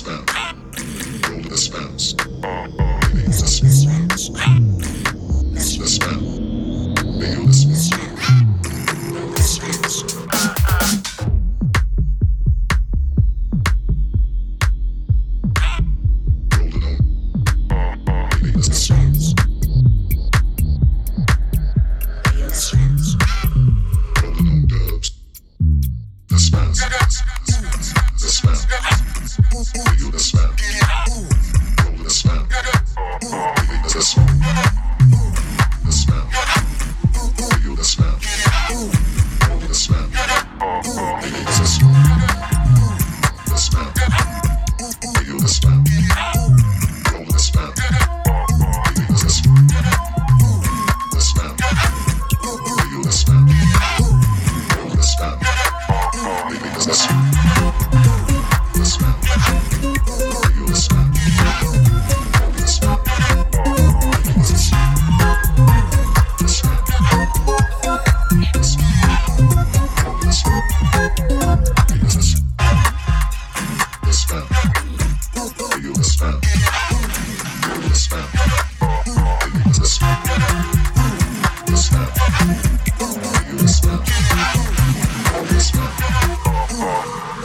spouse. Roll the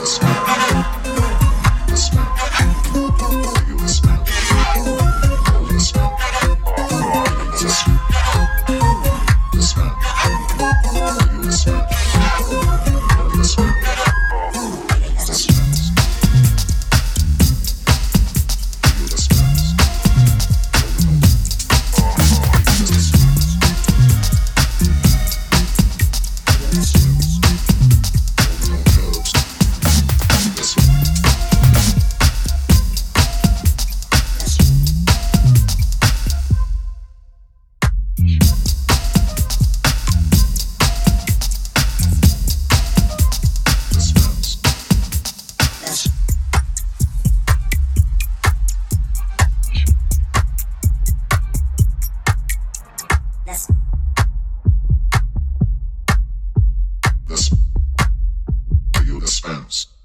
Smell. Spams?